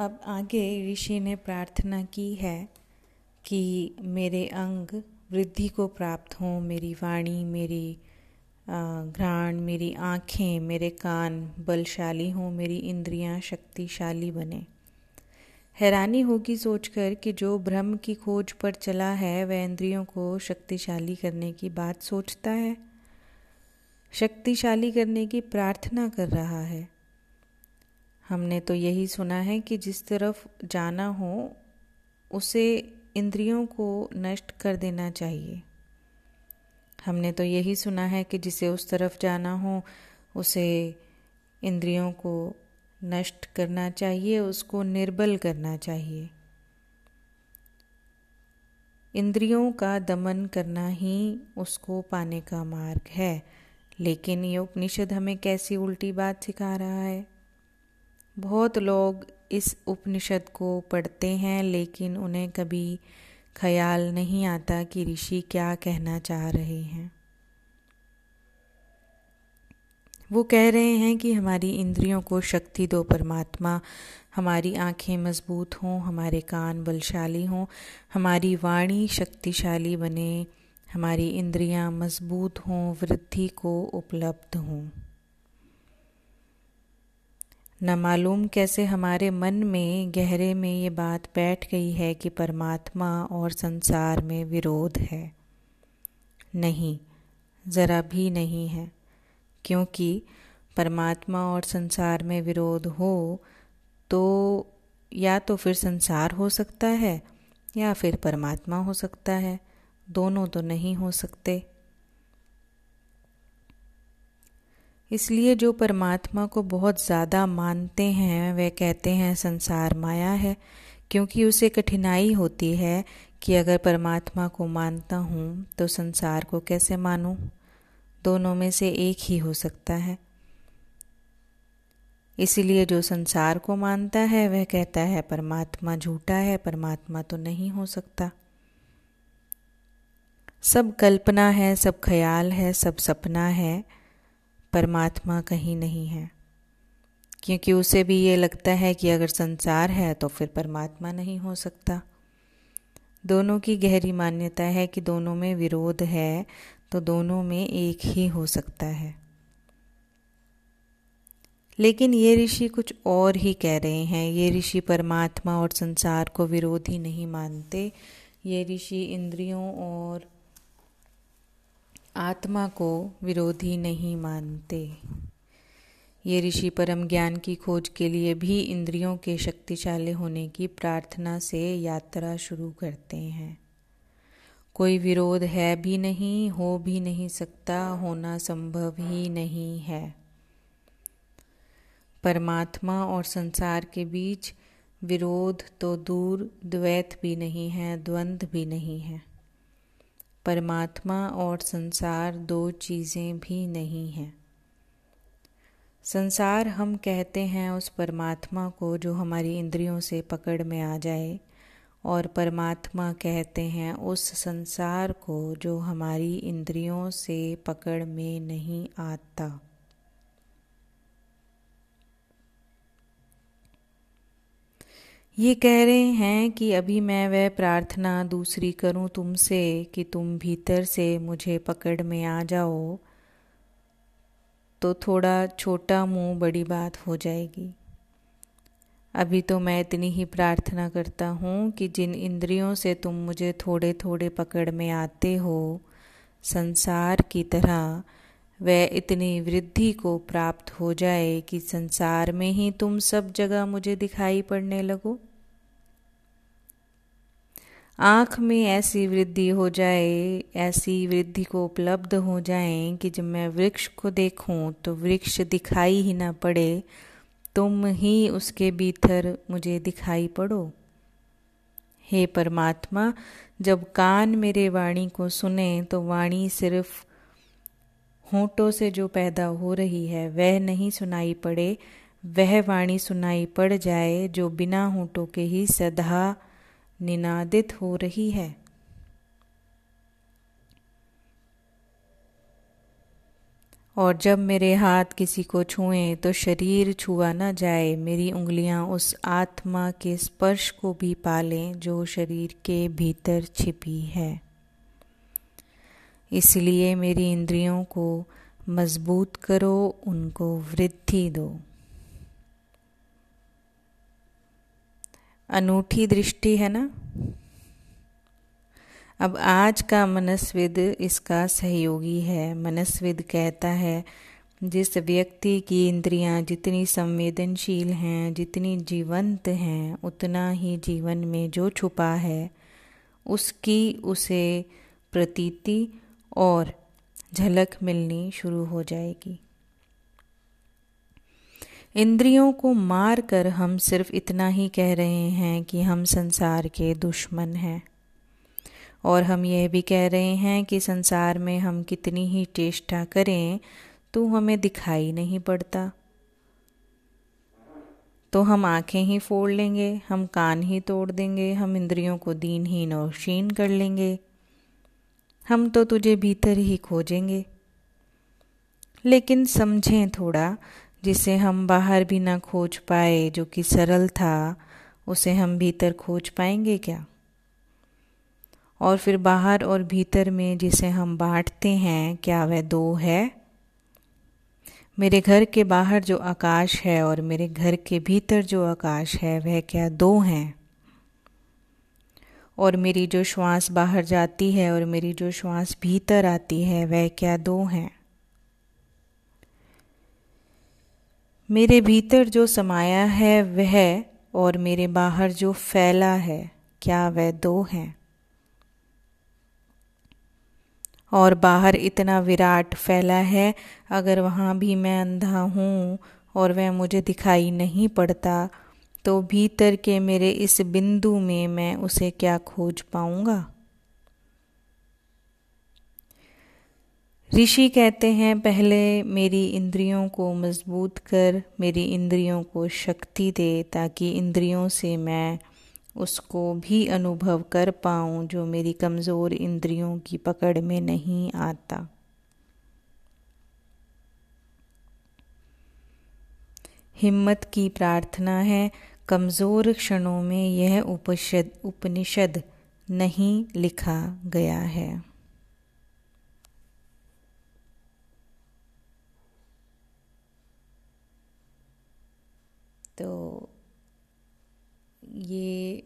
अब आगे ऋषि ने प्रार्थना की है कि मेरे अंग वृद्धि को प्राप्त हों, मेरी वाणी, मेरी घ्राण, मेरी आँखें, मेरे कान बलशाली हों, मेरी इंद्रियाँ शक्तिशाली बने। हैरानी होगी सोचकर कि जो ब्रह्म की खोज पर चला है, वह इंद्रियों को शक्तिशाली करने की बात सोचता है, शक्तिशाली करने की प्रार्थना कर रहा है। हमने तो यही सुना है कि जिस तरफ़ जाना हो, उसे इंद्रियों को नष्ट कर देना चाहिए। हमने तो यही सुना है कि जिसे उस तरफ़ जाना हो, उसे इंद्रियों को नष्ट करना चाहिए, उसको निर्बल करना चाहिए। इंद्रियों का दमन करना ही उसको पाने का मार्ग है। लेकिन ये उपनिषद हमें कैसी उल्टी बात सिखा रहा है? बहुत लोग इस उपनिषद को पढ़ते हैं, लेकिन उन्हें कभी ख्याल नहीं आता कि ऋषि क्या कहना चाह रहे हैं। वो कह रहे हैं कि हमारी इंद्रियों को शक्ति दो, परमात्मा। हमारी आँखें मज़बूत हों, हमारे कान बलशाली हों, हमारी वाणी शक्तिशाली बने, हमारी इंद्रियाँ मज़बूत हों, वृद्धि को उपलब्ध हों। न मालूम कैसे हमारे मन में, गहरे में ये बात बैठ गई है कि परमात्मा और संसार में विरोध है। नहीं, ज़रा भी नहीं है, क्योंकि परमात्मा और संसार में विरोध हो तो या तो फिर संसार हो सकता है या फिर परमात्मा हो सकता है, दोनों तो नहीं हो सकते। इसलिए जो परमात्मा को बहुत ज़्यादा मानते हैं वे कहते हैं, संसार माया है, क्योंकि उसे कठिनाई होती है कि अगर परमात्मा को मानता हूँ तो संसार को कैसे मानूँ? दोनों में से एक ही हो सकता है। इसीलिए जो संसार को मानता है, वह कहता है, परमात्मा झूठा है, परमात्मा तो नहीं हो सकता। सब कल्पना है, सब ख्याल है, सब सपना है परमात्मा कहीं नहीं है। क्योंकि उसे भी ये लगता है कि अगर संसार है तो फिर परमात्मा नहीं हो सकता। दोनों की गहरी मान्यता है कि दोनों में विरोध है तो दोनों में एक ही हो सकता है। लेकिन ये ऋषि कुछ और ही कह रहे हैं। ये ऋषि परमात्मा और संसार को विरोधी नहीं मानते। ये ऋषि इंद्रियों और आत्मा को विरोधी नहीं मानते। ये ऋषि परम ज्ञान की खोज के लिए भी इंद्रियों के शक्तिशाली होने की प्रार्थना से यात्रा शुरू करते हैं। कोई विरोध है भी नहीं, हो भी नहीं सकता, होना संभव ही नहीं है। परमात्मा और संसार के बीच विरोध तो दूर, द्वैत भी नहीं है द्वंद्व भी नहीं है। परमात्मा और संसार दो चीज़ें भी नहीं हैं। संसार हम कहते हैं उस परमात्मा को जो हमारी इंद्रियों से पकड़ में आ जाए, और परमात्मा कहते हैं उस संसार को जो हमारी इंद्रियों से पकड़ में नहीं आता। ये कह रहे हैं कि अभी मैं वह प्रार्थना दूसरी करूँ तुमसे कि तुम भीतर से मुझे पकड़ में आ जाओ तो थोड़ा छोटा मुँह बड़ी बात हो जाएगी। अभी तो मैं इतनी ही प्रार्थना करता हूँ कि जिन इंद्रियों से तुम मुझे थोड़े थोड़े पकड़ में आते हो, संसार की तरह वह इतनी वृद्धि को प्राप्त हो जाए कि संसार में ही तुम सब जगह मुझे दिखाई पड़ने लगो। आँख में ऐसी वृद्धि हो जाए, ऐसी वृद्धि को उपलब्ध हो जाए कि जब मैं वृक्ष को देखूँ तो वृक्ष दिखाई ही ना पड़े, तुम ही उसके भीतर मुझे दिखाई पड़ो। हे परमात्मा, जब कान मेरे वाणी को सुने तो वाणी सिर्फ़ होठों से जो पैदा हो रही है, वह नहीं सुनाई पड़े, वह वाणी सुनाई पड़ जाए जो बिना होठों के ही सदा निनादित हो रही है। और जब मेरे हाथ किसी को छुएँ तो शरीर छुआ ना जाए। मेरी उंगलियाँ उस आत्मा के स्पर्श को भी पालें, जो शरीर के भीतर छिपी है। इसलिए मेरी इंद्रियों को मज़बूत करो, उनको वृद्धि दो। अनूठी दृष्टि है ना? अब आज का मनस्विद इसका सहयोगी है। मनस्विद कहता है, जिस व्यक्ति की इंद्रियाँ जितनी संवेदनशील हैं, जितनी जीवंत हैं, उतना ही जीवन में जो छुपा है, उसकी उसे प्रतीति और झलक मिलनी शुरू हो जाएगी। इंद्रियों को मार कर हम सिर्फ़ इतना ही कह रहे हैं कि हम संसार के दुश्मन हैं। और हम यह भी कह रहे हैं कि संसार में हम कितनी ही चेष्टा करें तो हमें दिखाई नहीं पड़ता। तो हम आँखें ही फोड़ लेंगे, हम कान ही तोड़ देंगे, हम इंद्रियों को दीनहीन और क्षीण कर लेंगे। हम तो तुझे भीतर ही खोजेंगे। लेकिन समझें थोड़ा जिसे हम बाहर भी ना खोज पाए, जो कि सरल था, उसे हम भीतर खोज पाएँगे क्या? और फिर बाहर और भीतर में जिसे हम बांटते हैं, क्या वह दो है? मेरे घर के बाहर जो आकाश है और मेरे घर के भीतर जो आकाश है, वह क्या दो हैं? और मेरी जो श्वास बाहर जाती है और मेरी जो श्वास भीतर आती है, वह क्या दो हैं? मेरे भीतर जो समाया है वह और मेरे बाहर जो फैला है, क्या वह दो हैं? और बाहर इतना विराट फैला है, अगर वहाँ भी मैं अंधा हूँ और वह मुझे दिखाई नहीं पड़ता तो भीतर के मेरे इस बिंदु में मैं उसे क्या खोज पाऊँगा? ऋषि कहते हैं, पहले मेरी इंद्रियों को मज़बूत कर, मेरी इंद्रियों को शक्ति दे, ताकि इंद्रियों से मैं उसको भी अनुभव कर पाऊँ जो मेरी कमज़ोर इंद्रियों की पकड़ में नहीं आता। हिम्मत की प्रार्थना है। कमज़ोर क्षणों में यह उपनिषद उपनिषद नहीं लिखा गया है। तो ये